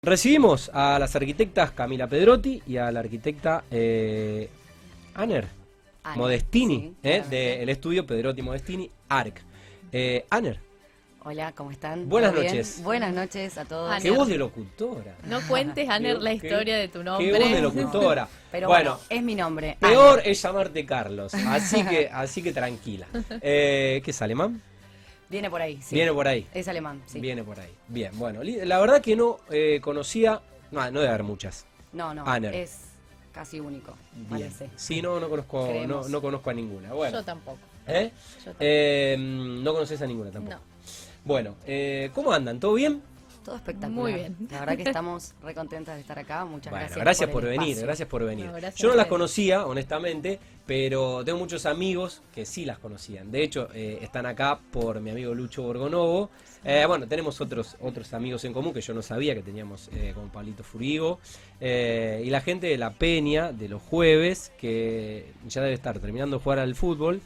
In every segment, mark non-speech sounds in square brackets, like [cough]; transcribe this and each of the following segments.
Recibimos a las arquitectas Camila Pedrotti y a la arquitecta eh, Aner Modestini, sí, eh, del estudio Pedrotti Modestini, ARC. Eh, Aner, Hola, ¿cómo están? Buenas ¿Todo bien? noches. Buenas noches a todos. Qué voz de locutora. No cuentes, Aner, la Qué- historia de tu nombre. Qué voz de locutora. [laughs] Pero bueno, bueno, es mi nombre. peor es llamarte Carlos, así que, así que tranquila. [laughs] Eh, ¿Qué es alemán? Viene por ahí, sí. Viene por ahí. Es alemán, sí. Viene por ahí. Bien, bueno, la verdad que no eh, conocía, no, no debe haber muchas. No, no, es casi único, Bien. parece. Sí, no, no conozco, no, no conozco a ninguna. Bueno, Yo tampoco. ¿eh? Yo tampoco. Eh, no conoces a ninguna tampoco. No. Bueno, eh, ¿cómo andan? ¿Todo bien? Todo espectacular. Muy bien. La verdad que estamos re contentas de estar acá. Muchas Bueno, gracias. gracias por, venir, espacio. gracias por venir. No, gracias Yo no las conocía, honestamente, pero tengo muchos amigos que sí las conocían. De hecho, eh, están acá por mi amigo Lucho Borgonovo. Eh, bueno, tenemos otros otros amigos en común que yo no sabía que teníamos eh, con Pablito Furigo. Eh, y la gente de La Peña, de los jueves, que ya debe estar terminando de jugar al fútbol.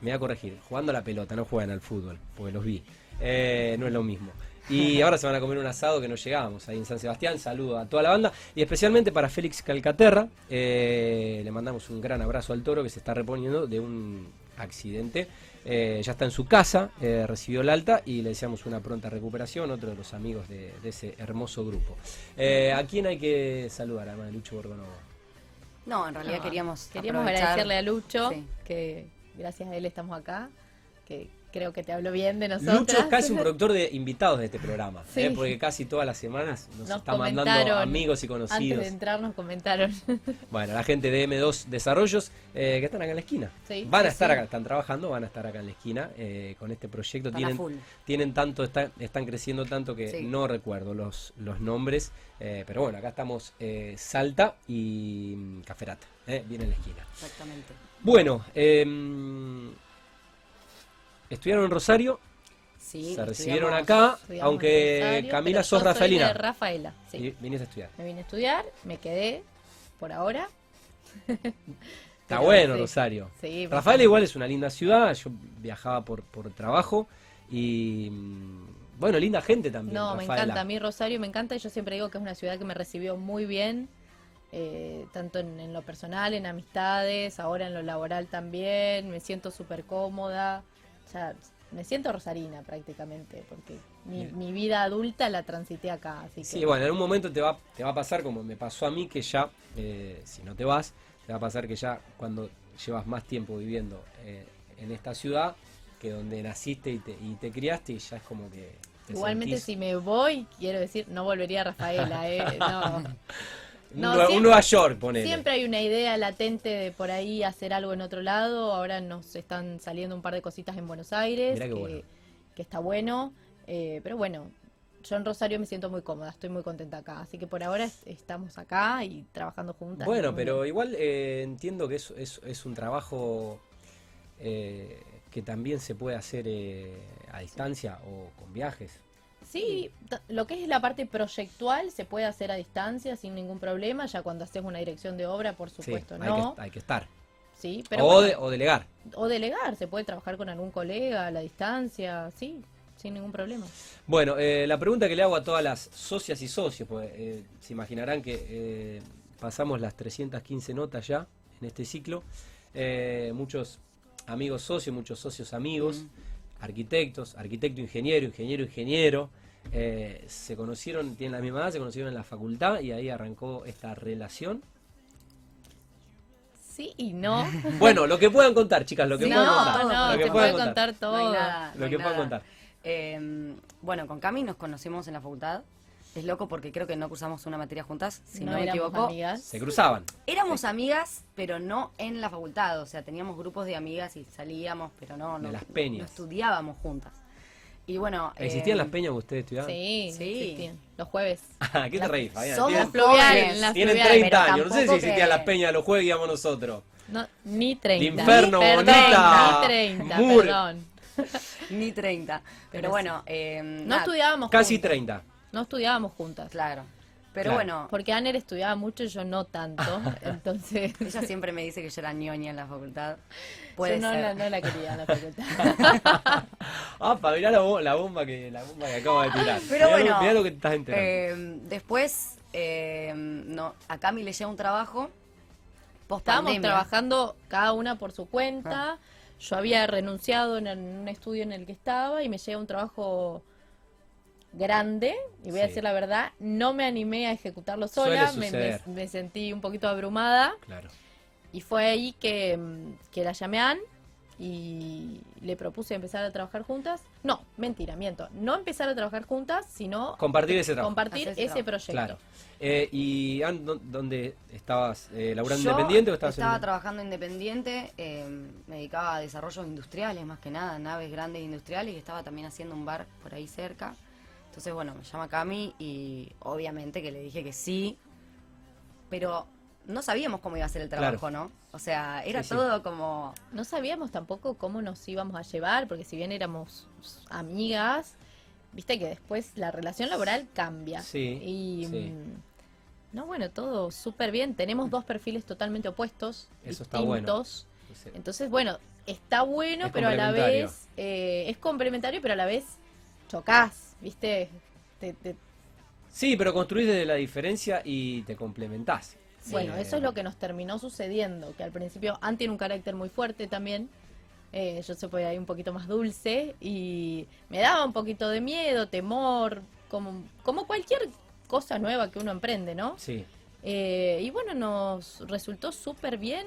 Me voy a corregir, jugando a la pelota, no juegan al fútbol, porque los vi. Eh, no es lo mismo. Y [laughs] ahora se van a comer un asado que no llegábamos ahí en San Sebastián. Saludo a toda la banda y especialmente para Félix Calcaterra. eh, le mandamos un gran abrazo al toro que se está reponiendo de un accidente. Eh, ya está en su casa, eh, recibió el alta y le deseamos una pronta recuperación. Otro de los amigos de, de ese hermoso grupo. Eh, ¿A quién hay que saludar, además de Lucho Borgonovo? No, en realidad No, queríamos. Queríamos aprovechar- agradecerle a Lucho, Sí. que gracias a él estamos acá, que creo que te habló bien de nosotros. Lucho es casi un [laughs] productor de invitados de este programa, Sí. eh, porque casi todas las semanas nos, Nos está mandando amigos y Antes conocidos. de entrar nos comentaron. [laughs] Bueno, la gente de M2 Desarrollos eh, que están acá en la esquina. Sí, van a sí, estar sí. acá, están trabajando, van a estar acá en la esquina eh, con este proyecto. Están Tienen, tienen tanto, están, están creciendo tanto que Sí. no recuerdo los, los nombres. eh, pero bueno, acá estamos eh, Salta y mm, Caferata, eh, bien en la esquina. Exactamente. Bueno, em, estudiaron en Rosario, Sí, se recibieron acá, aunque Rosario, Camila sos Rafaelina. de Rafaela, sí. Y viniste a estudiar. Me vine a estudiar, me quedé por ahora. Está bueno, sí. Rosario. Sí, Rafael igual es una linda ciudad, yo viajaba por, por trabajo y mm, bueno, linda gente también. No, me Rafaela. encanta, a mí Rosario me encanta y yo siempre digo que es una ciudad que me recibió muy bien, eh, tanto en, en lo personal, en amistades, ahora en lo laboral también, me siento súper cómoda, ya me siento rosarina prácticamente, porque mi, mi vida adulta la transité acá, así que Sí, bueno, en un momento te va, te va a pasar como me pasó a mí que ya, eh, si no te vas, te va a pasar que ya cuando llevas más tiempo viviendo eh, en esta ciudad, que donde naciste y te, y te criaste, y ya es como que... te igualmente sentís si me voy, quiero decir, no volvería a Rafaela, eh, no. [laughs] un, no, Nueva- un siempre- Nueva York, ponele. Siempre hay una idea latente de por ahí hacer algo en otro lado. Ahora nos están saliendo un par de cositas en Buenos Aires, que, bueno. que está bueno. Eh, pero bueno, yo en Rosario me siento muy cómoda, estoy muy contenta acá. Así que por ahora es- estamos acá y trabajando juntas. Bueno, pero bien. igual eh, entiendo que es, es, es un trabajo eh, que también se puede hacer eh, a distancia o con viajes. Sí, lo que es la parte proyectual se puede hacer a distancia sin ningún problema. Ya cuando haces una dirección de obra, por Sí, supuesto, hay, no. que, hay que estar. Sí, pero o, bueno, de- o delegar. o delegar, se puede trabajar con algún colega a la distancia, sí, sin ningún problema. Bueno, eh, la pregunta que le hago a todas las socias y socios, pues eh, se imaginarán que eh, pasamos las 315 notas ya en este ciclo. Eh, muchos amigos socios, muchos socios amigos, arquitectos, arquitecto ingeniero, ingeniero ingeniero, eh, se conocieron, tienen la misma edad, se conocieron en la facultad y ahí arrancó esta relación. Sí y no. [laughs] Bueno, lo que puedan contar, chicas, lo que puedan contar. no, lo que te puedan contar todo. No hay nada, Lo no hay que puedan contar. Eh, bueno, con Cami nos conocimos en la facultad. Es loco porque creo que no cursamos una materia juntas, si no, me equivoco. amigas. Se cruzaban. Éramos amigas, pero no en la facultad. O sea, teníamos grupos de amigas y salíamos, pero no, De no, las peñas. no estudiábamos juntas. Y bueno. ¿Existían eh, las peñas que ustedes estudiaban? Sí, Sí. existían. Los jueves. [laughs] ¿Qué te La- reís, Fabián? somos Tienen- fluviales, las Tienen fluviales, 30 pero años, no sé si existían que- las peñas los jueves que íbamos nosotros. No, ni 30. Inferno, Ni- bonita. Ni 30, Mur. perdón. [laughs] Ni 30. Pero, Pero bueno, eh, No nada, estudiábamos Casi juntas. 30. No estudiábamos juntas. Claro. Pero Claro. bueno, Porque Aner estudiaba mucho y yo no tanto. [laughs] entonces, ella siempre me dice que yo era ñoña en la facultad. Puede yo no ser. la, no la quería en la [laughs] facultad. Ah, para mirar la, la bomba que la bomba que acaba de tirar. Pero Mirá lo- bueno, mirá lo que te estás enterando. Eh, después, eh, no, a Cami le llega un trabajo Estábamos trabajando cada una por su cuenta. Yo había renunciado en, el- en un estudio en el que estaba y me llega un trabajo grande. Y voy a decir la verdad, no me animé a ejecutarlo sola. Me, me- suceder. me sentí un poquito abrumada. Claro. Y fue ahí que, que la llamé a Ann y le propuse empezar a trabajar juntas. No, mentira, miento. No empezar a trabajar juntas, sino Compartir ese trabajo. compartir ese ese trabajo. proyecto. Claro. Eh, ¿Y Ann, dó- dónde estabas? Eh, ¿Laburando Yo independiente o estabas estaba en... trabajando independiente, eh, me dedicaba a desarrollos industriales más que nada, naves grandes industriales y estaba también haciendo un bar por ahí cerca. Entonces, bueno, me llama Cami y obviamente que le dije que sí, pero no sabíamos cómo iba a ser el trabajo, Claro. ¿no? O sea, era Sí, sí. todo como... No sabíamos tampoco cómo nos íbamos a llevar, porque si bien éramos amigas, viste que después la relación laboral cambia. Sí, Y, sí. mm, no, bueno, todo súper bien. Tenemos dos perfiles totalmente opuestos, Eso está bueno. distintos. Entonces, bueno, está bueno, Es pero a la vez eh, es complementario, pero a la vez chocás, viste. Te- te- Sí, pero construís desde la diferencia y te complementás. Bueno, Eh, eso es lo que nos terminó sucediendo, que al principio Ann tiene un carácter muy fuerte también. eh, yo soy por ahí un poquito más dulce y me daba un poquito de miedo, temor, como, como cualquier cosa nueva que uno emprende, ¿no? Sí. Eh, y bueno, nos resultó súper bien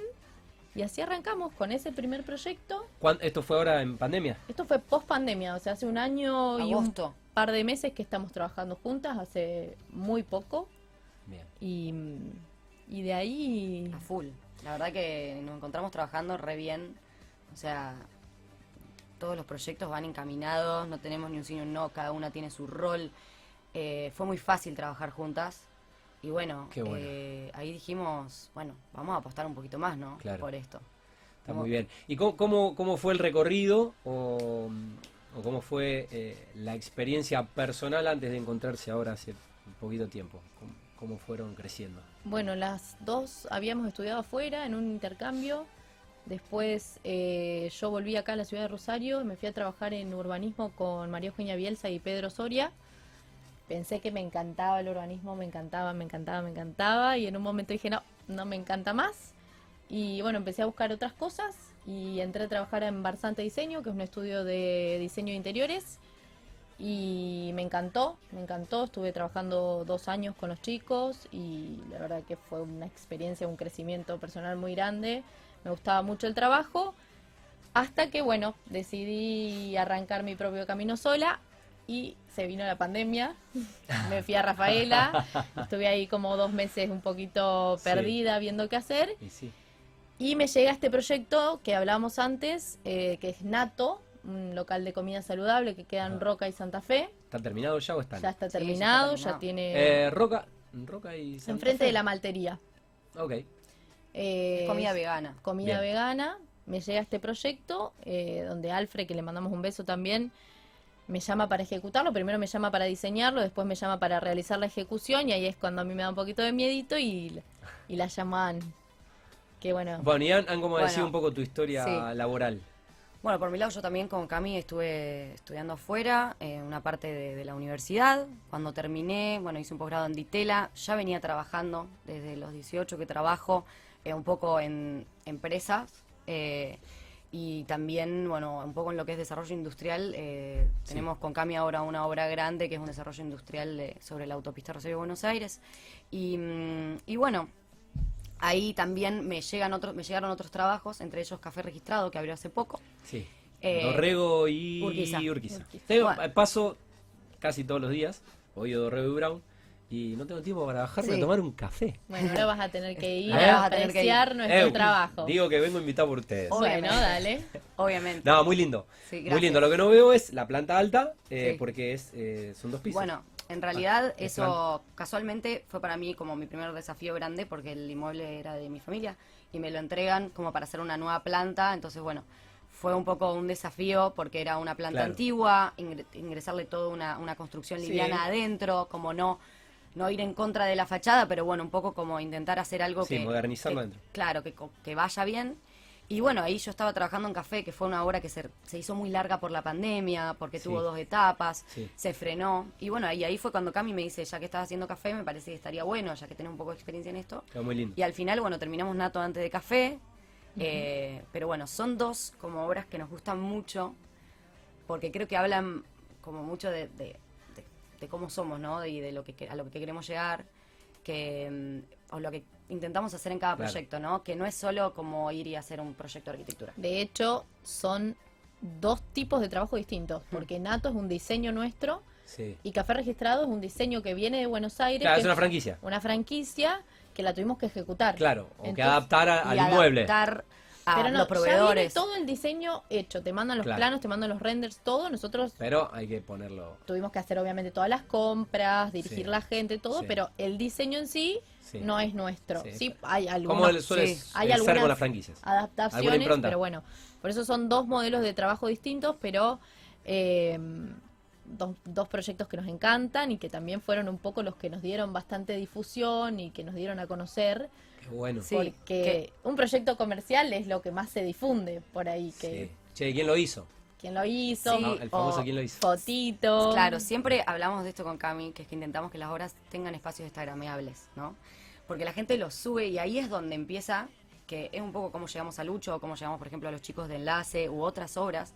y así arrancamos con ese primer proyecto. ¿Cuán- ¿Esto fue ahora en pandemia? Esto fue post pandemia, o sea, hace un año y un par de meses que estamos trabajando juntas, hace muy poco. Bien. Y, y de ahí A full. La verdad que nos encontramos trabajando re bien. O sea, todos los proyectos van encaminados, no tenemos ni un sí ni un no, cada una tiene su rol. Eh, fue muy fácil trabajar juntas. Y bueno, Qué bueno. eh, ahí dijimos, bueno, vamos a apostar un poquito más, ¿no? Claro. Por esto. Está muy bien. ¿Y cómo, cómo, cómo fue el recorrido o, o cómo fue eh, la experiencia personal antes de encontrarse ahora hace un poquito tiempo? ¿Cómo, cómo fueron creciendo? Bueno, las dos habíamos estudiado afuera en un intercambio. Después eh, yo volví acá a la ciudad de Rosario, me fui a trabajar en urbanismo con María Eugenia Bielsa y Pedro Soria. Pensé que me encantaba el urbanismo, me encantaba, me encantaba, me encantaba. Y en un momento dije, no, no me encanta más. Y bueno, empecé a buscar otras cosas y entré a trabajar en Barsante Diseño, que es un estudio de diseño de interiores. Y me encantó, me encantó. Estuve trabajando dos años con los chicos y la verdad que fue una experiencia, un crecimiento personal muy grande. Me gustaba mucho el trabajo. Hasta que, bueno, decidí arrancar mi propio camino sola y se vino la pandemia. Me fui a Rafaela. Estuve ahí como dos meses un poquito Sí. perdida viendo qué hacer. Y sí. Y me llega este proyecto que hablábamos antes, eh, que es Nato, un local de comida saludable que queda en. Roca y Santa Fe. ¿Está terminado ya o están? Ya está Sí, ya está terminado, ya, terminado. tiene Eh, Roca, Roca y Santa enfrente Fe. de la maltería. Ok. Eh, comida vegana. comida Bien. vegana. Me llega este proyecto eh, donde Alfred, que le mandamos un beso también, me llama para ejecutarlo. Primero me llama para diseñarlo, después me llama para realizar la ejecución y ahí es cuando a mí me da un poquito de miedito y, y la llaman. Que bueno, Bueno, y han, han como Bueno, decir un poco tu historia sí. laboral. Bueno, por mi lado yo también con Cami estuve estudiando afuera, eh, una parte de, de la universidad. Cuando terminé, bueno, hice un posgrado en Ditela. Ya venía trabajando desde los 18 que trabajo eh, un poco en empresas eh, y también, bueno, un poco en lo que es desarrollo industrial. eh, Sí. Tenemos con Cami ahora una obra grande que es un desarrollo industrial de- sobre la autopista Rosario-Buenos Aires. Y, mm, y bueno, ahí también me, llegan otros, me llegaron otros trabajos, entre ellos Café Registrado, que abrió hace poco. Sí. Eh, Dorrego y Urquiza. Urquiza. Urquiza. Tengo- Bueno. Paso casi todos los días, a Dorrego y Brown, y no tengo tiempo para bajarme Sí. a tomar un café. bueno, ahora vas a tener que ir Ahora [laughs] a apreciar nuestro Eh, trabajo. Digo que vengo invitado por ustedes. Obviamente. Bueno, dale. Obviamente. No, muy lindo. Sí, muy lindo. Lo que no veo es la planta alta, eh, Sí. porque es eh, son dos pisos. Bueno, en realidad el eso casualmente fue para mí como mi primer desafío grande porque el inmueble era de mi familia y me lo entregan como para hacer una nueva planta, entonces bueno, fue un poco un desafío porque era una planta Claro. antigua, ingre- ingresarle toda una, una construcción Sí. liviana adentro, como no no ir en contra de la fachada, pero bueno, un poco como intentar hacer algo Sí, que... modernizarlo que- dentro. Claro, que, co- que vaya bien. Y bueno, ahí yo estaba trabajando en café, que fue una obra que se, se hizo muy larga por la pandemia, porque Sí. tuvo dos etapas, Sí. se frenó. Y bueno, ahí, ahí fue cuando Cami me dice, ya que estás haciendo café, me parece que estaría bueno, ya que tenés un poco de experiencia en esto. Quedó muy lindo. Y al final, bueno, terminamos Nato antes de café. eh, pero bueno, son dos como obras que nos gustan mucho, porque creo que hablan como mucho de, de- de- cómo somos, ¿no? Y de lo que, a lo que queremos llegar, que mm, o lo que intentamos hacer en cada Claro. proyecto, ¿no? Que no es solo como ir y hacer un proyecto de arquitectura. De hecho, son dos tipos de trabajo distintos, porque Nato es un diseño nuestro Sí. y Café Registrado es un diseño que viene de Buenos Aires, Claro, que es una franquicia. una franquicia que la tuvimos que ejecutar. Claro, o que adaptar a- al y inmueble. adaptar Pero no, los ya viene todo el diseño hecho, te mandan los Claro. planos, te mandan los renders, todo. Nosotros Pero hay que ponerlo. tuvimos que hacer obviamente todas las compras, dirigir Sí. la gente, todo, Sí. pero el diseño en sí, Sí. no es nuestro. Sí. Hay suele con algunas las franquicias. Alguna adaptaciones, pero bueno, por eso son dos modelos de trabajo distintos, pero eh, dos, dos proyectos que nos encantan y que también fueron un poco los que nos dieron bastante difusión y que nos dieron a conocer, Qué bueno. Sí. porque que- un proyecto comercial es lo que más se difunde por ahí, que Sí. Che, ¿quién lo hizo? quién lo hizo, Sí, No, el famoso o quién lo hizo. fotito. Claro, siempre hablamos de esto con Cami, que es que intentamos que las obras tengan espacios instagramables, ¿no? Porque la gente los sube y ahí es donde empieza, que es un poco cómo llegamos a Lucho, o cómo llegamos, por ejemplo, a los chicos de Enlace u otras obras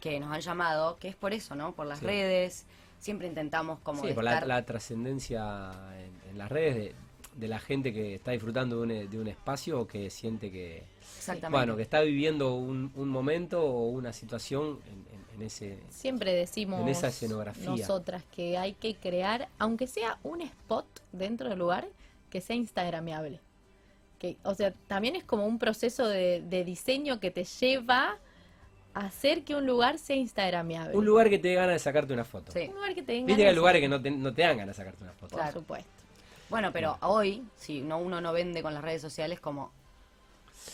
que nos han llamado, que es por eso, ¿no? Por las Sí. redes, siempre intentamos como Sí, de por la, la trascendencia en, en las redes de, de la gente que está disfrutando de un, de un espacio o que siente que, bueno, que está viviendo un, un momento o una situación en, en- en ese... Siempre decimos En esa escenografía. nosotras que hay que crear, aunque sea un spot dentro del lugar, que sea instagrameable. Que, o sea, también es como un proceso de, de diseño que te lleva a hacer que un lugar sea instagrameable. Un lugar que te dé ganas de sacarte una foto. Sí. Un lugar que te den Viste que hay ganas, lugares que no te, no te dan ganas de sacarte una foto. por supuesto. Bueno, pero hoy, si no uno no vende con las redes sociales, como,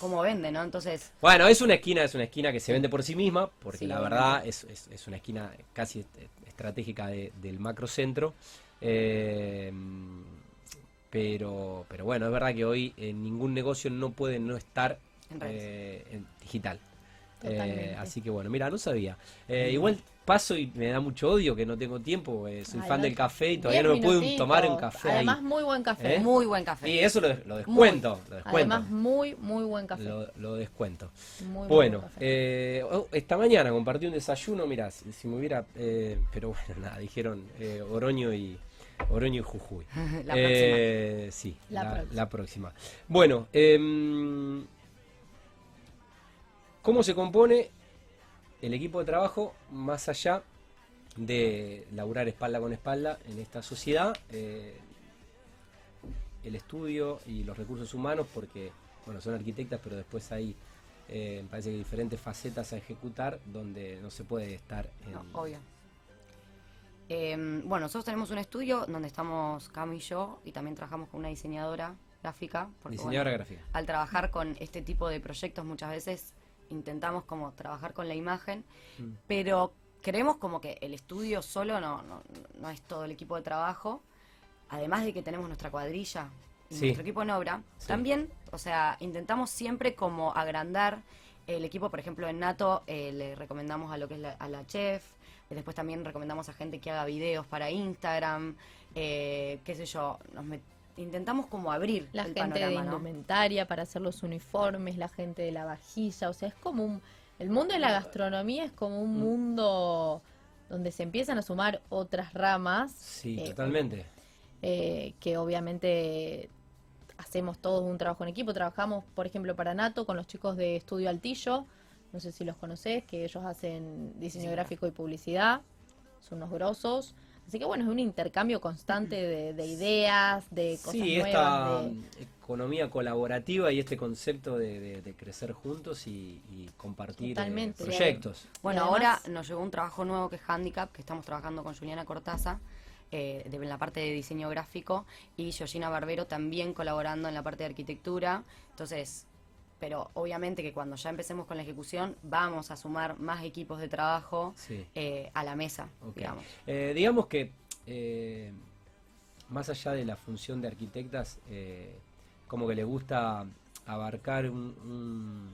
como vende, ¿no? Entonces, Bueno, es una esquina, es una esquina que se vende por sí misma, porque Sí, la verdad es, es- es una esquina casi est- estratégica de- del macrocentro. Eh, pero, pero bueno, es verdad que hoy eh, ningún negocio no puede no estar En eh, en digital. Eh, así que bueno, mira, no sabía. Eh, igual paso y me da mucho odio que no tengo tiempo. eh, soy Ay, fan no, del café y todavía no me puedo minutitos. tomar un café ahí. Además, muy buen café. ¿Eh? muy buen café. Y eso lo, lo descuento. Lo descuento. Además, muy, muy buen café. Lo, lo descuento. Muy Bueno, buen café. eh, oh, esta mañana compartí un desayuno, mira, si, si me hubiera, eh, pero bueno, [laughs] nada, dijeron eh, Oroño y Oroño y Jujuy. [laughs] La Eh, Sí, La la, próxima. la próxima. Bueno, em, ¿cómo se compone el equipo de trabajo más allá de laburar espalda con espalda en esta sociedad? Eh, el estudio y los recursos humanos, porque, bueno, son arquitectas, pero después hay, eh, parece que diferentes facetas a ejecutar donde no se puede estar en... No, obvio. Eh, bueno, nosotros tenemos un estudio donde estamos Cami y yo, y también trabajamos con una diseñadora gráfica. Porque, Diseñadora bueno, gráfica. Al trabajar con este tipo de proyectos muchas veces intentamos como trabajar con la imagen, Mm. pero creemos como que el estudio solo no, no, no es todo el equipo de trabajo, además de que tenemos nuestra cuadrilla y Sí. nuestro equipo en obra, Sí. también, o sea, intentamos siempre como agrandar el equipo, por ejemplo, en Nato eh, le recomendamos a lo que es la, a la chef, después también recomendamos a gente que haga videos para Instagram, eh, qué sé yo, nos met- intentamos como abrir la el gente de ¿no? indumentaria para hacer los uniformes, la gente de la vajilla, o sea, es como un... El mundo de la gastronomía es como un Mm. mundo donde se empiezan a sumar otras ramas. Sí, eh, totalmente. eh, que obviamente hacemos todos un trabajo en equipo. Trabajamos, por ejemplo, para Nato con los chicos de Estudio Altillo, no sé si los conoces, que ellos hacen diseño Sí. gráfico y publicidad, son unos grosos. Así que bueno, es un intercambio constante de, de ideas, de cosas Sí, nuevas. esta de- mm, economía colaborativa y este concepto de, de- de crecer juntos y, y compartir eh, Totalmente. proyectos. Bueno, además- ahora nos llegó un trabajo nuevo que es Handicap, que estamos trabajando con Juliana Cortaza eh, de, en la parte de diseño gráfico y Georgina Barbero también colaborando en la parte de arquitectura. Entonces, pero obviamente que cuando ya empecemos con la ejecución vamos a sumar más equipos de trabajo Sí. eh, a la mesa, digamos. Eh, digamos que eh, más allá de la función de arquitectas, como que les gusta abarcar un- un-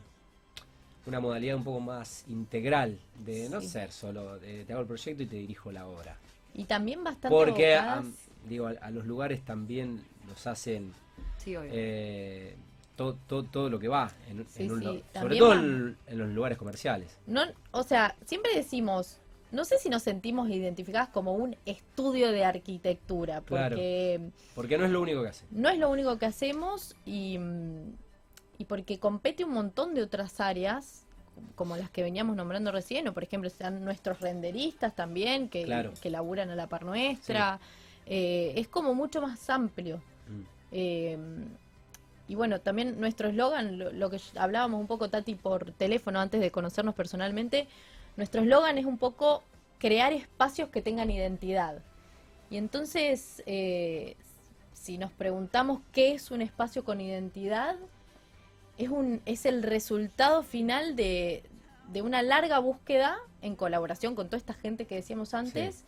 una modalidad un poco más integral de no ser solo de, te hago el proyecto y te dirijo la obra. Y también bastante Porque am, digo, a, a los lugares también los hacen Sí, obvio. Todo, todo, todo lo que va, en, Sí, en un sí, lo- sobre todo en, en los lugares comerciales. No, o sea, siempre decimos, no sé si nos sentimos identificadas como un estudio de arquitectura, Claro. porque Porque no es lo único que hacen. no es lo único que hacemos y, y porque compete un montón de otras áreas, como las que veníamos nombrando recién, o por ejemplo están nuestros renderistas también, que, Claro. que laburan a la par nuestra. Eh, es como mucho más amplio. Mm. Eh, y bueno, también nuestro eslogan, lo, lo que hablábamos un poco, Tati, por teléfono antes de conocernos personalmente, nuestro eslogan es un poco crear espacios que tengan identidad. Y entonces, eh, si nos preguntamos qué es un espacio con identidad, es, un, es el resultado final de, de una larga búsqueda en colaboración con toda esta gente que decíamos antes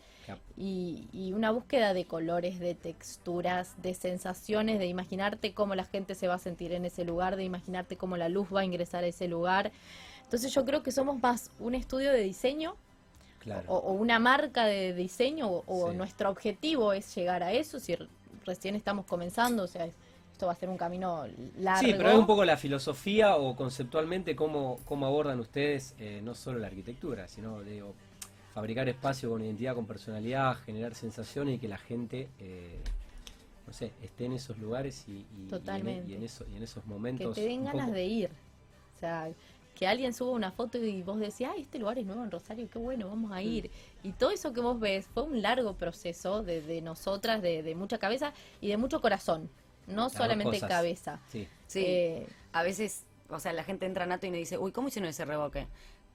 Y, y una búsqueda de colores, de texturas, de sensaciones, de imaginarte cómo la gente se va a sentir en ese lugar, de imaginarte cómo la luz va a ingresar a ese lugar. Entonces yo creo que somos más un estudio de diseño Claro. o, o una marca de diseño o, o Sí. nuestro objetivo es llegar a eso, si recién estamos comenzando, o sea, esto va a ser un camino largo. Sí, pero es un poco la filosofía o conceptualmente cómo, cómo abordan ustedes eh, no solo la arquitectura, sino digo, fabricar espacio con identidad, con personalidad, generar sensaciones y que la gente, eh, no sé, esté en esos lugares y, y- y en- Totalmente. y en, eso, y en esos que momentos. te den ganas poco- de ir. O sea, que alguien suba una foto y vos decís, ay, este lugar es nuevo en Rosario, qué bueno, vamos Mm. a ir. Y todo eso que vos ves fue un largo proceso de, de nosotras, de, de mucha cabeza y de mucho corazón, no solamente cabeza. Sí, Sí, Eh, a veces, o sea, la gente entra a Nato y me dice, uy, ¿cómo hicieron ese revoque?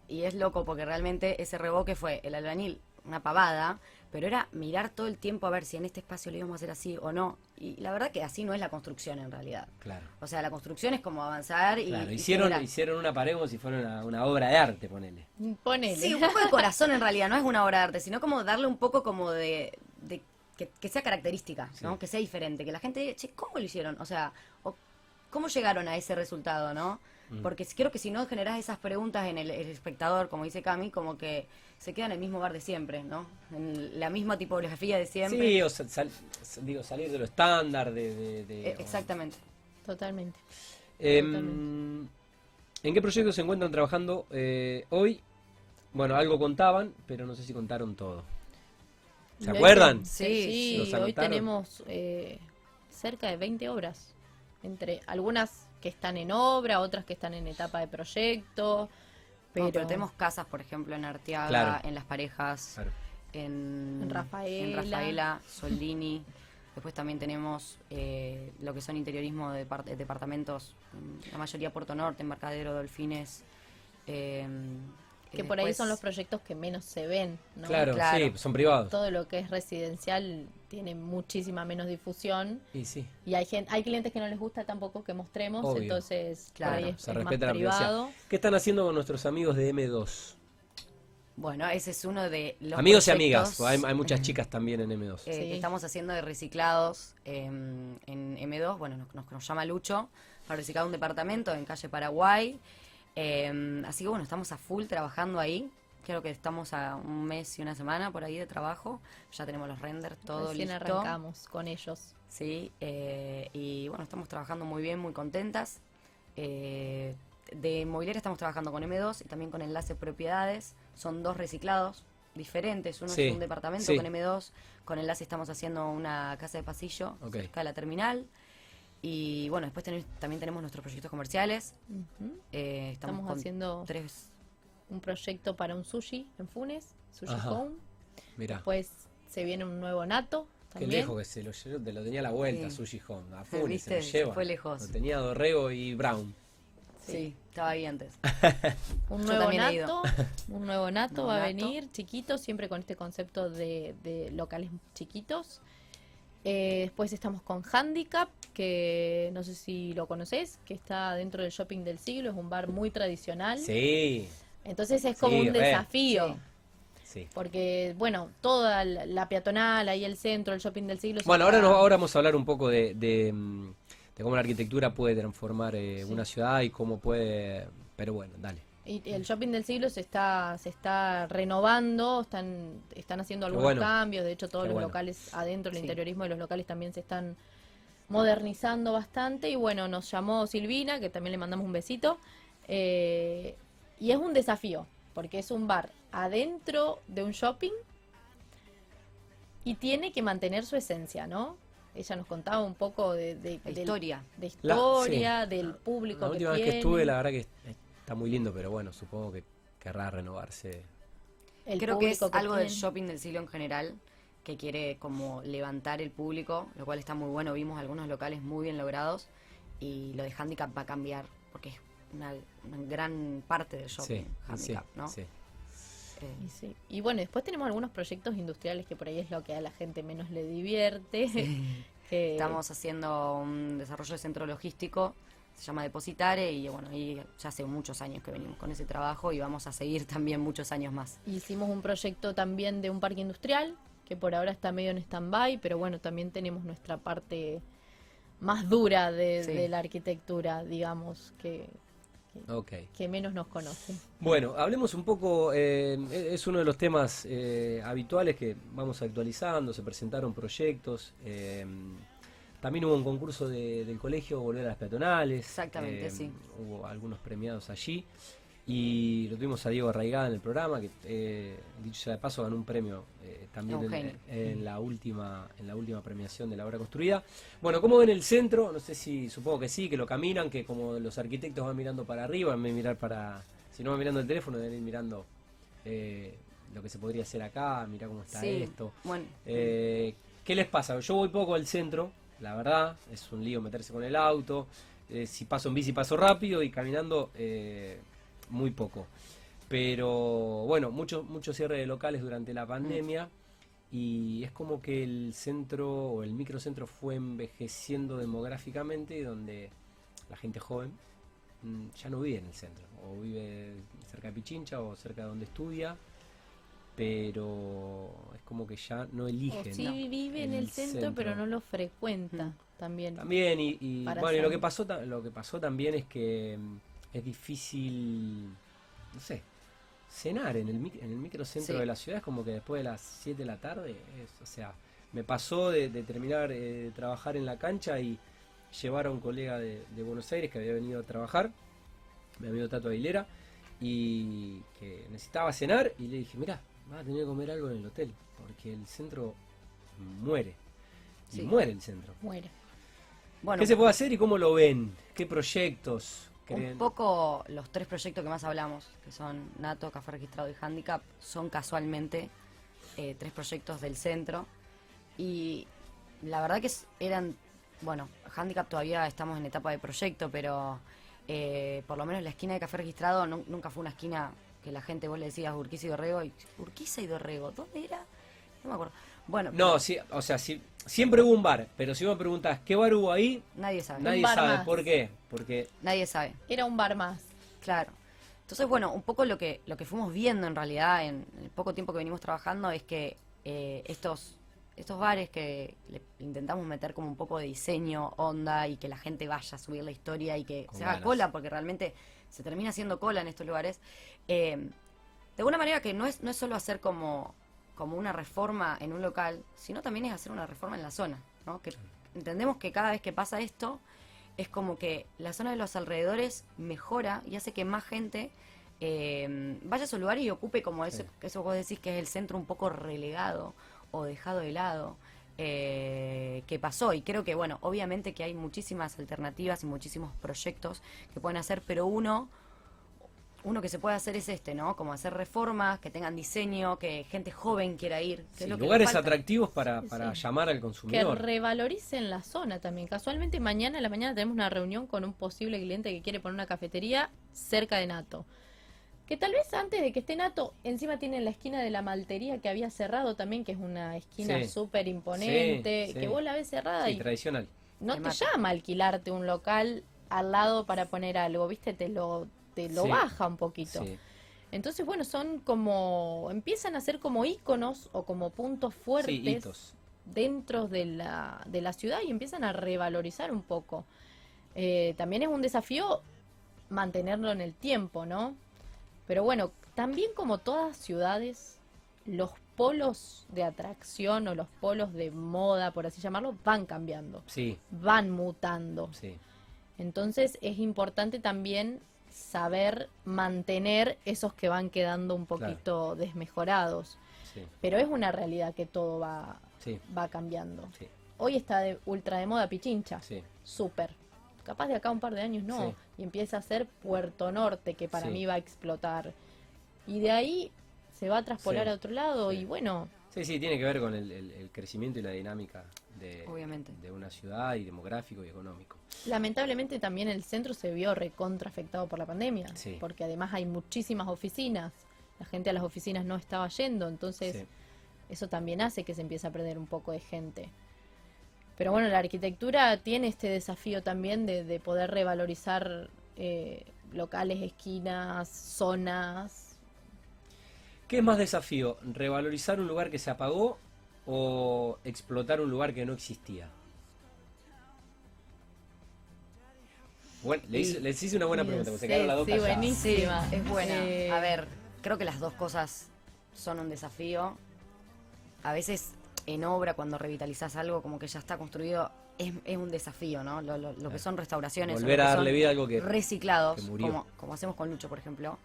Y es loco porque realmente ese revoque fue el albañil, una pavada, pero era mirar todo el tiempo a ver si en este espacio lo íbamos a hacer así o no. Y la verdad que así no es la construcción en realidad. claro. O sea, la construcción es como avanzar y... Claro, y hicieron, generar. hicieron una pared como si fuera una, una obra de arte, ponele. ponele. Sí, un poco de corazón en realidad, no es una obra de arte, sino como darle un poco como de... de- que, que sea característica, ¿no? Que sea diferente, que la gente diga, che, ¿cómo lo hicieron? O sea, o ¿cómo llegaron a ese resultado, no? Mm. Porque creo que si no generás esas preguntas en el, el espectador, como dice Cami, como que se queda en el mismo bar de siempre, ¿no? En la misma tipografía de siempre. Sí, o sa- sal- sal- digo, salir de lo estándar, de... de- de- Eh, exactamente. Totalmente. Em, ¿En qué proyecto se encuentran trabajando eh, hoy? Bueno, algo contaban, pero no sé si contaron todo. ¿Se acuerdan? Sí, Sí, ¿Los hoy tenemos eh, cerca de 20 obras, entre algunas que están en obra, otras que están en etapa de proyecto, pero, No, pero tenemos casas, por ejemplo, en Arteaga, Claro. en Las Parejas, Claro. en, Rafaela. en Rafaela, Soldini. Después también tenemos eh, lo que son interiorismo de depart- departamentos, mm, la mayoría Puerto Norte, Embarcadero, Dolfines. eh, que y por ahí son los proyectos que menos se ven, ¿no? Claro, Claro. sí, son privados. Todo lo que es residencial tiene muchísima menos difusión Y sí. y hay gente, hay clientes que no les gusta tampoco que mostremos, Obvio. entonces Claro, es, se es más respeta la privacidad. privado. ¿Qué están haciendo con nuestros amigos de M2? Bueno, ese es uno de los amigos y amigas, hay, hay muchas [laughs] chicas también en M2. eh, Sí. estamos haciendo de reciclados eh, en M2. Bueno, nos, nos- nos llama Lucho para reciclar un departamento en calle Paraguay. Eh, así que bueno, estamos a full trabajando ahí. Creo que estamos a un mes y una semana por ahí de trabajo. Ya tenemos los renders, todo Recién listo. arrancamos con ellos. Sí, eh, y bueno, estamos trabajando muy bien, muy contentas. Eh, de mobiliaria estamos trabajando con M2 y también con Enlace Propiedades. Son dos reciclados diferentes. Uno Sí, es un departamento sí. con M2. Con Enlace estamos haciendo una casa de pasillo Ok. cerca de la terminal. Y bueno, después tenés- también tenemos nuestros proyectos comerciales. Eh, estamos Estamos con haciendo tres. Un proyecto para un sushi en Funes, Sushi Ajá. Home. Mira, Después se viene un nuevo nato qué lejos que se lo llevó, te lo tenía a la vuelta, Sí. Sushi Home. A Funes ¿Viste? se lo Se lleva. fue lejos. Lo tenía Dorrego y Brown. Sí, estaba ahí antes. [laughs] Un nuevo nato, [laughs] un nuevo nato Nuevo va a venir, chiquito, siempre con este concepto de, de locales chiquitos. Eh, después estamos con Handicap, que no sé si lo conoces, que está dentro del Shopping del Siglo, es un bar muy tradicional. Sí. Entonces es como Sí, un re. desafío. Sí. Sí. Porque, bueno, toda la, la peatonal, ahí el centro, el shopping del siglo. Bueno, ahora, no- ahora vamos a hablar un poco de, de, mm, de cómo la arquitectura puede transformar eh, una ciudad y cómo puede... Pero bueno, dale. Y el shopping del siglo se está, se está renovando, están, están haciendo algunos bueno. cambios, de hecho todos los bueno. locales adentro, el Sí. interiorismo de los locales también se están modernizando bastante y bueno, nos llamó Silvina, que también le mandamos un besito, eh, y es un desafío, porque es un bar adentro de un shopping y tiene que mantener su esencia, ¿no? Ella nos contaba un poco de, historia. de La- historia, del público La que última vez que tiene, estuve, la verdad que está muy lindo, pero bueno, supongo que querrá renovarse. el Creo que es algo del shopping del siglo en general que quiere como levantar el público, lo cual está muy bueno. Vimos algunos locales muy bien logrados y lo de handicap va a cambiar porque es una, una gran parte del shopping Sí, sí, handicap, ¿no? sí. Eh, Y, sí. Y bueno, después tenemos algunos proyectos industriales que por ahí es lo que a la gente menos le divierte. [laughs] que- Estamos haciendo un desarrollo de centro logístico, se llama Depositare, y bueno, ahí ya hace muchos años que venimos con ese trabajo y vamos a seguir [laughs] también muchos años más. Hicimos un proyecto también de un parque industrial, que por ahora está medio en stand-by, pero bueno, también tenemos nuestra parte más dura de, Sí. de la arquitectura, digamos, que, Que menos nos conocen. Bueno, hablemos un poco, eh, es uno de los temas eh, habituales que vamos actualizando, se presentaron proyectos, eh, también hubo un concurso de- del colegio Volver a las Peatonales. Exactamente, eh, sí. Hubo algunos premiados allí y lo tuvimos a Diego Arraigada en el programa, que eh, dicho sea de paso ganó un premio eh, también en, la última en la última premiación de la obra construida. Bueno, ¿cómo ven el centro? No sé si, supongo que sí, que lo caminan, que como los arquitectos van mirando para arriba, en vez de mirar para... Si no van mirando el teléfono, deben ir mirando eh, lo que se podría hacer acá, mirar cómo está Sí, esto. bueno, Eh, ¿Qué les pasa? Yo voy poco al centro, la verdad, es un lío meterse con el auto. eh, si paso en bici paso rápido y caminando eh, muy poco. Pero bueno, mucho, mucho cierre de locales durante la pandemia y es como que el centro o el microcentro fue envejeciendo demográficamente donde la gente joven mm, ya no vive en el centro o vive cerca de Pichincha o cerca de donde estudia pero es como que ya no O eligen sí ¿no? vive en el centro, pero no lo frecuenta Mm. también. también y, bueno y lo que pasó lo que pasó también es que mm, es difícil no sé cenar en el en el microcentro Sí. de la ciudad es como que después de las 7 de la tarde es- o sea me pasó de, de terminar eh, de trabajar en la cancha y llevar a un colega de, de Buenos Aires que había venido a trabajar mi amigo Tato Aguilera y que necesitaba cenar y le dije mira vas a tener que comer algo en el hotel porque el centro muere y muere el centro Muere. bueno ¿Qué se puede hacer y cómo lo ven? ¿Qué proyectos creen? Un poco los tres proyectos que más hablamos, que son Nato, Café Registrado y Handicap, son casualmente eh, tres proyectos del centro. Y la verdad que eran, bueno, Handicap todavía estamos en etapa de proyecto, pero eh, por lo menos la esquina de Café Registrado nu- nunca fue una esquina que la gente, vos le decías Urquiza y Dorrego, y Urquiza y Dorrego, ¿dónde era? No me acuerdo. Bueno, No, pero sí, o sea, sí, siempre hubo un bar, pero si vos me preguntás qué bar hubo ahí, nadie sabe. nadie bar sabe más. por qué. Porque Nadie sabe. Era un bar más. Claro. Entonces, bueno, un poco lo que, lo que fuimos viendo en realidad en el poco tiempo que venimos trabajando es que eh, estos, estos bares que le intentamos meter como un poco de diseño, onda y que la gente vaya a subir la historia y que Con se haga ganas. cola, porque realmente se termina haciendo cola en estos lugares. eh, de alguna manera que no es, no es solo hacer como, como una reforma en un local, sino también es hacer una reforma en la zona. ¿no? Que entendemos que cada vez que pasa esto, es como que la zona de los alrededores mejora y hace que más gente eh, vaya a esos lugares y ocupe como ese, Sí. eso vos decís que es el centro un poco relegado o dejado de lado eh, que pasó. Y creo que, bueno, obviamente que hay muchísimas alternativas y muchísimos proyectos que pueden hacer, pero uno uno que se puede hacer es este, ¿no? Como hacer reformas, que tengan diseño, que gente joven quiera ir. que sí, es lo que nos lugares atractivos para, Sí, para sí. llamar al Que consumidor. revaloricen la zona también. Casualmente mañana a la mañana tenemos una reunión con un posible cliente que quiere poner una cafetería cerca de Nato. Que tal vez antes de que esté Nato, encima tiene la esquina de la maltería que había cerrado también, que es una esquina Sí. súper imponente, Sí, sí. que vos la ves cerrada Sí, y tradicional. no Te llama alquilarte un local al lado para poner algo, ¿viste? Te lo, te lo Sí. baja un poquito. Sí. Entonces, bueno, son como, empiezan a ser como íconos o como puntos fuertes Sí, dentro de la, de la ciudad y empiezan a revalorizar un poco. Eh, también es un desafío mantenerlo en el tiempo, ¿no? Pero bueno, también como todas ciudades, los polos de atracción o los polos de moda, por así llamarlo, van cambiando, Sí, van mutando. sí. Entonces es importante también saber mantener esos que van quedando un Claro. poquito desmejorados. Sí, Pero es una realidad que todo va, sí, va cambiando. sí, Hoy está de ultra de moda Pichincha. Súper. Capaz de acá un par de años no. Y empieza a ser Puerto Norte, que para mí va a explotar. Y de ahí se va a traspolar a otro lado. Y bueno, Sí, sí, tiene que ver con el, el- el crecimiento y la dinámica de, Obviamente. de una ciudad y demográfico y económico. lamentablemente también el centro se vio recontra afectado por la pandemia. Sí. Porque además hay muchísimas oficinas. La gente a las oficinas no estaba yendo. Entonces Sí. eso también hace que se empiece a perder un poco de gente. Pero bueno, la arquitectura tiene este desafío también de, de poder revalorizar eh, locales, esquinas, zonas. ¿Qué es más desafío? ¿Revalorizar un lugar que se apagó o explotar un lugar que no existía? Bueno, le hice, les hice una buena Sí, pregunta, porque se sí, quedaron las dos sí, calladas. buenísimo. Sí, es buena. Eh, A ver, creo que las dos cosas son un desafío. A veces en obra, cuando revitalizás algo como que ya está construido, es, es un desafío, ¿no? Lo, lo- lo que son restauraciones. Volver a darle vida a algo que... reciclados, que murió. como, como hacemos con Lucho, por ejemplo,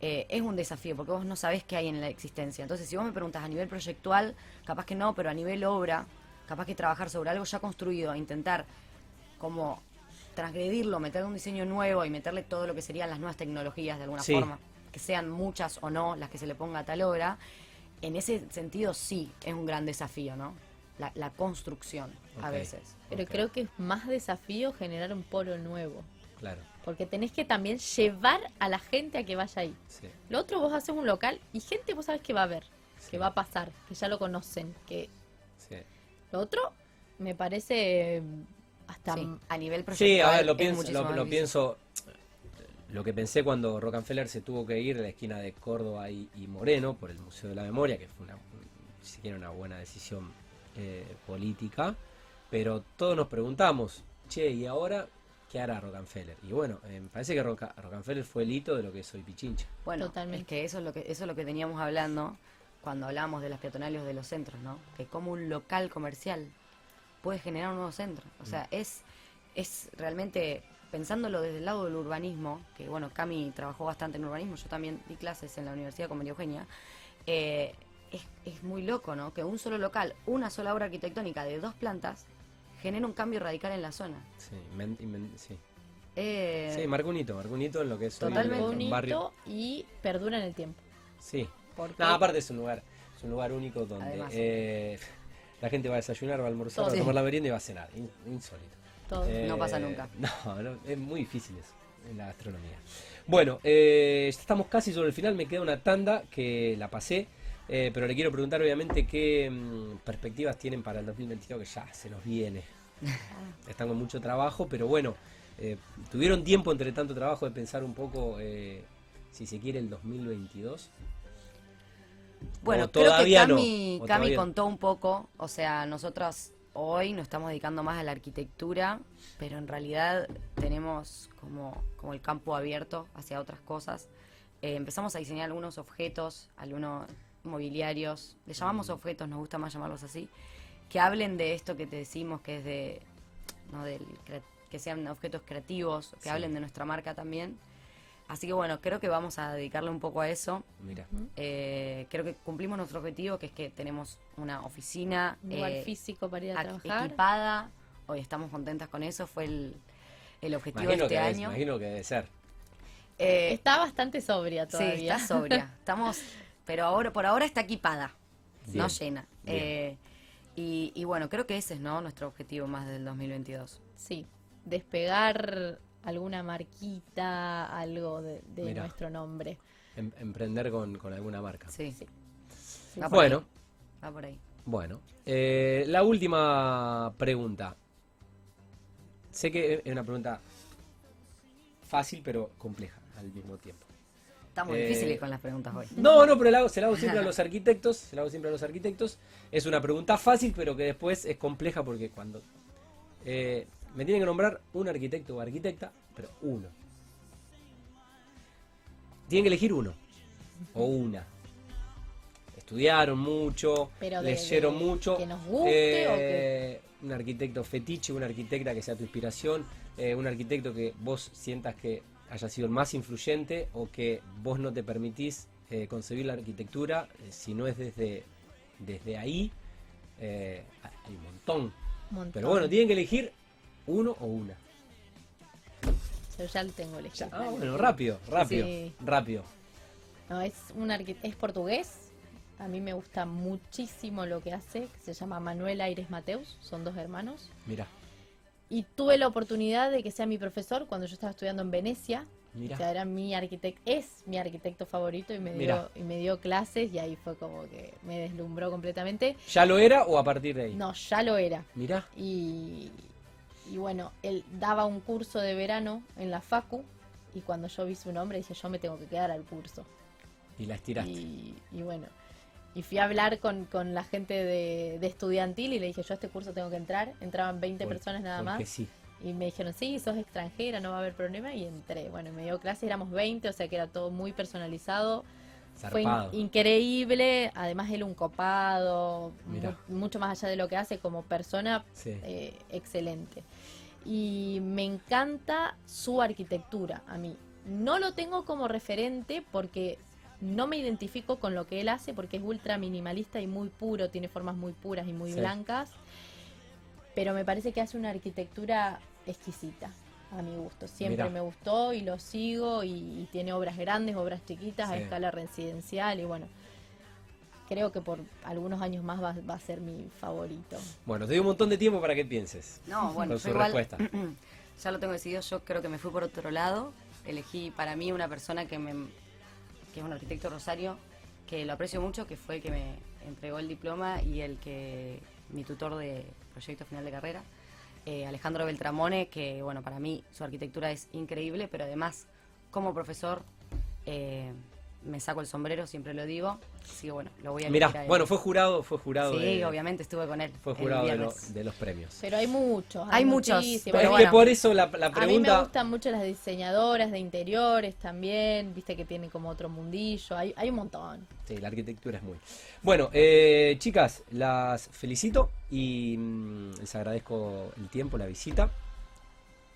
eh, es un desafío, porque vos no sabés qué hay en la existencia. Entonces, si vos me preguntas a nivel proyectual, capaz que no, pero a nivel obra, capaz que trabajar sobre algo ya construido, intentar como transgredirlo, meterle un diseño nuevo y meterle todo lo que serían las nuevas tecnologías de alguna Sí. forma, que sean muchas o no las que se le ponga a tal obra, en ese sentido sí es un gran desafío, ¿no? La, la construcción, a veces. Pero creo que es más desafío generar un polo nuevo. Claro, Porque tenés que también llevar a la gente a que vaya ahí. sí. Lo otro, vos haces un local y gente vos sabes que va a ver, Sí. que va a pasar, que ya lo conocen. que sí. Lo otro me parece hasta a nivel proyectual. Sí, a ver, lo pienso, muchísimo lo, más lo difícil. pienso, lo que pensé cuando Rockefeller se tuvo que ir de la esquina de Córdoba y, y Moreno por el Museo de la Memoria, que fue una, siquiera una buena decisión eh, política, pero todos nos preguntamos, che, ¿y ahora qué hará Rockefeller? Y bueno, eh, me parece que Roca- Rockefeller fue el hito de lo que es hoy Pichincha. Bueno, Totalmente. es que eso es lo que eso es lo que teníamos hablando cuando hablábamos de las peatonales de los centros, ¿no? Que como un local comercial puede generar un nuevo centro. O sea, Mm. es es realmente pensándolo desde el lado del urbanismo, que bueno, Cami trabajó bastante en urbanismo, yo también di clases en la universidad con María Eugenia. eh, es, es muy loco, ¿no? Que un solo local, una sola obra arquitectónica de dos plantas genera un cambio radical en la zona. Sí, inven- inven- sí. Eh, Sí, marca un hito, marca un hito en lo que es Totalmente. un bonito barrio. y perdura en el tiempo. Sí, Porque No, aparte es un lugar, es un lugar único donde Además. eh, [laughs] la gente va a desayunar, va a almorzar, va a tomar la merienda y va a cenar. In- insólito. todo. No pasa nunca. [laughs] No, no, es muy difícil eso en la gastronomía. Bueno, eh, estamos casi sobre el final, me queda una tanda que la pasé, eh, pero le quiero preguntar obviamente qué mm, perspectivas tienen para el 2022 que ya se nos viene. [laughs] Están con mucho trabajo, pero bueno, eh, tuvieron tiempo entre tanto trabajo de pensar un poco, eh, si se quiere, el 2022. Bueno, O creo que todavía no, Cami, o Cami todavía no. contó un poco, o sea, nosotros hoy nos estamos dedicando más a la arquitectura, pero en realidad tenemos como, como el campo abierto hacia otras cosas. Empezamos a diseñar algunos objetos, algunos mobiliarios, le llamamos Mm. objetos, nos gusta más llamarlos así, que hablen de esto que te decimos, que es de, no, del, cre- que sean objetos creativos, que Sí. hablen de nuestra marca también. Así que bueno, creo que vamos a dedicarle un poco a eso. Mira. Eh, creo que cumplimos nuestro objetivo, que es que tenemos una oficina Un lugar eh, físico para ir a trabajar. equipada. Hoy estamos contentas con eso, fue el, el objetivo Imagino de este que, es- año. imagino que debe ser. Eh, Está bastante sobria sí, todavía. está sobria. [laughs] Estamos, pero ahora por ahora está equipada, Bien, no llena. Eh, y, y bueno, creo que ese es ¿no? nuestro objetivo más del 2022. Sí, despegar alguna marquita, algo de, de Mirá. nuestro nombre. Em- emprender con, con alguna marca. Sí, Sí. Va Bueno, ahí, va por ahí. bueno. Eh, la última pregunta. Sé que es una pregunta fácil pero compleja al mismo tiempo. Estamos Eh, difíciles con las preguntas hoy. No, no, pero la hago- se la hago siempre a los arquitectos. Se la hago siempre a los arquitectos. Es una pregunta fácil, pero que después es compleja porque cuando. eh, me tienen que nombrar un arquitecto o arquitecta, pero uno. Tienen que elegir uno. O una. Estudiaron mucho, Pero de- leyeron de- mucho. que nos guste o eh, Un arquitecto fetiche, una arquitecta que sea tu inspiración, eh, un arquitecto que vos sientas que haya sido el más influyente o que vos no te permitís eh, concebir la arquitectura eh, si no es desde, desde ahí. eh, hay un montón. Pero bueno, tienen que elegir uno o una. Yo ya lo tengo elegido. Ah, bueno, rápido, rápido, Sí. rápido. No, es un es portugués. A mí me gusta muchísimo lo que hace, que se llama Manuel Aires Mateus, son dos hermanos. Mira, Y tuve la oportunidad de que sea mi profesor cuando yo estaba estudiando en Venecia. O mira. sea, era mi arquitecto, es mi arquitecto favorito y me dio, y me dio clases y ahí fue como que me deslumbró completamente. ¿Ya lo era o a partir de ahí? No, ya lo era. Mira, Y, y bueno, él daba un curso de verano en la Facu y cuando yo vi su nombre dije yo me tengo que quedar al curso. y la estiraste. Y, y bueno, y fui a hablar con, con la gente de, de estudiantil y le dije yo a este curso tengo que entrar. Entraban 20 Por- personas nada más. sí. Y me dijeron, sí, sos extranjera, no va a haber problema. Y entré. Bueno, me dio clase, éramos 20, o sea que era todo muy personalizado. Fue in- increíble. Además, él un copado, mu- mucho más allá de lo que hace como persona, Sí. eh, excelente. Y me encanta su arquitectura a mí. No lo tengo como referente porque no me identifico con lo que él hace porque es ultra minimalista y muy puro, tiene formas muy puras y muy Sí. blancas. Pero me parece que hace una arquitectura exquisita a mi gusto. Siempre Mirá. me gustó y lo sigo y, y tiene obras grandes, obras chiquitas a escala residencial y bueno, creo que por algunos años más va, va a ser mi favorito. Bueno, te doy un montón de tiempo para que pienses. No, bueno, Con su igual respuesta. [clears throat] ya lo tengo decidido. Yo creo que me fui por otro lado. Elegí para mí una persona que me que es un arquitecto rosario que lo aprecio mucho, que fue el que me entregó el diploma y el que mi tutor de proyecto final de carrera, eh, Alejandro Beltramone, que bueno para mí su arquitectura es increíble, pero además como profesor eh, me saco el sombrero, siempre lo digo. Así que bueno, lo voy a él. bueno, fue jurado, fue jurado. Sí, de- obviamente estuve con él. Fue el jurado de, lo- viernes. de los premios. Pero hay muchos. Hay muchos, muchísimos. pero es bueno. que por eso la, la A mí me pregunta. gustan mucho las diseñadoras de interiores también, viste que tienen como otro mundillo, hay, hay un montón. Sí, la arquitectura es muy. Bueno, eh, chicas, las felicito y mm, les agradezco el tiempo, la visita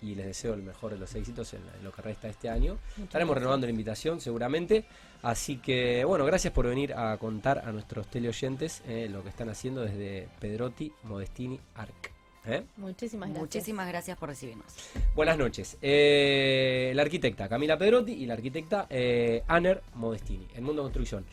y les deseo el mejor de los éxitos en, en lo que resta de este año. Estaremos renovando la invitación seguramente. Así que, bueno, gracias por venir a contar a nuestros teleoyentes eh, lo que están haciendo desde Pedrotti Modestini Arc. ¿eh? Muchísimas gracias. Muchísimas gracias por recibirnos. Buenas noches. Eh, la arquitecta Camila Pedrotti y la arquitecta eh, Aner Modestini, en Mundo Construcción.